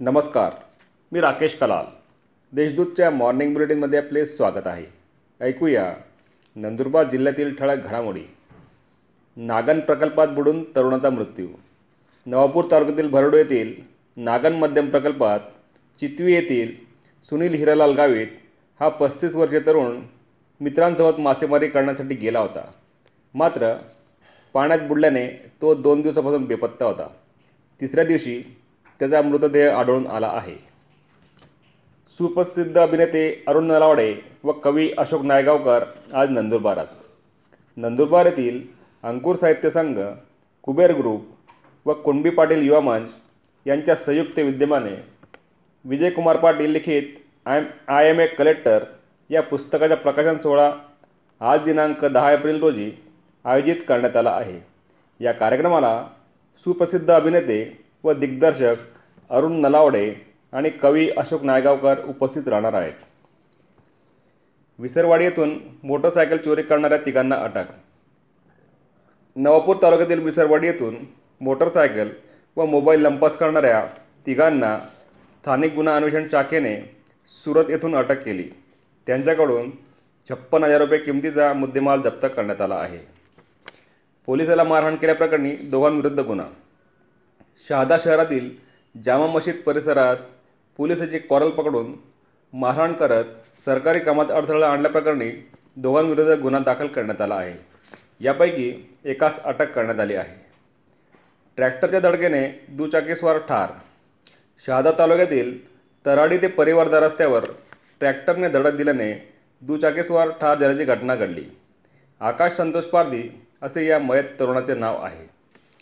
नमस्कार मी राकेश कलाल. देशदूतच्या मॉर्निंग बुलेटिनमध्ये आपले स्वागत आहे. ऐकूया नंदुरबार जिल्ह्यातील ठळक घडामोडी. नागन प्रकल्पात बुडून तरुणाचा मृत्यू. नवापूर तालुक्यातील भरडो येथील नागन मध्यम प्रकल्पात चितवी येथील सुनील हिरालाल गावित हा पस्तीस वर्षीय तरुण मित्रांसोबत मासेमारी करण्यासाठी गेला होता. मात्र पाण्यात बुडल्याने तो दोन दिवसापासून बेपत्ता होता. तिसऱ्या दिवशी त्याचा मृतदेह आढळून आला आहे. सुप्रसिद्ध अभिनेते अरुण नलावडे व कवी अशोक नायगावकर आज नंदुरबारात. नंदुरबार येथील अंकुर साहित्य संघ कुबेर ग्रुप व कुणबी पाटील युवा मंच यांच्या संयुक्त विद्यमाने विजयकुमार पाटील लिखित I I am a collector या पुस्तकाचा प्रकाशन सोहळा आज दिनांक दहा एप्रिल रोजी आयोजित करण्यात आला आहे. या कार्यक्रमाला सुप्रसिद्ध अभिनेते व दिग्दर्शक अरुण नलावडे आणि कवी अशोक नायगावकर उपस्थित राहणार आहेत. विसरवाडी येथून मोटरसायकल चोरी करणाऱ्या तिघांना अटक. नवापूर तालुक्यातील विसरवाडी येथून मोटरसायकल व मोबाईल लंपास करणाऱ्या तिघांना स्थानिक गुन्हा अन्वेषण शाखेने सुरत येथून अटक केली. त्यांच्याकडून छप्पन हजार रुपये किमतीचा मुद्देमाल जप्त करण्यात आला आहे. पोलिसाला मारहाण केल्याप्रकरणी दोघांविरुद्ध गुन्हा. शहादा शहरातील जामा मशीद परिसरात पोलिसाची कॉरल पकडून मारहाण करत सरकारी कामात अडथळा आणल्याप्रकरणी दोघांविरुद्ध गुन्हा दाखल करण्यात आला आहे. यापैकी एकास अटक करण्यात आली आहे. ट्रॅक्टरच्या धडकेने दुचाकीस्वार ठार. शहादा तालुक्यातील तराडी ते परिवारदा रस्त्यावर ट्रॅक्टरने धडक दिल्याने दुचाकीस्वार ठार झाल्याची घटना घडली. आकाश संतोष पारधी असे या मयत तरुणाचे नाव आहे.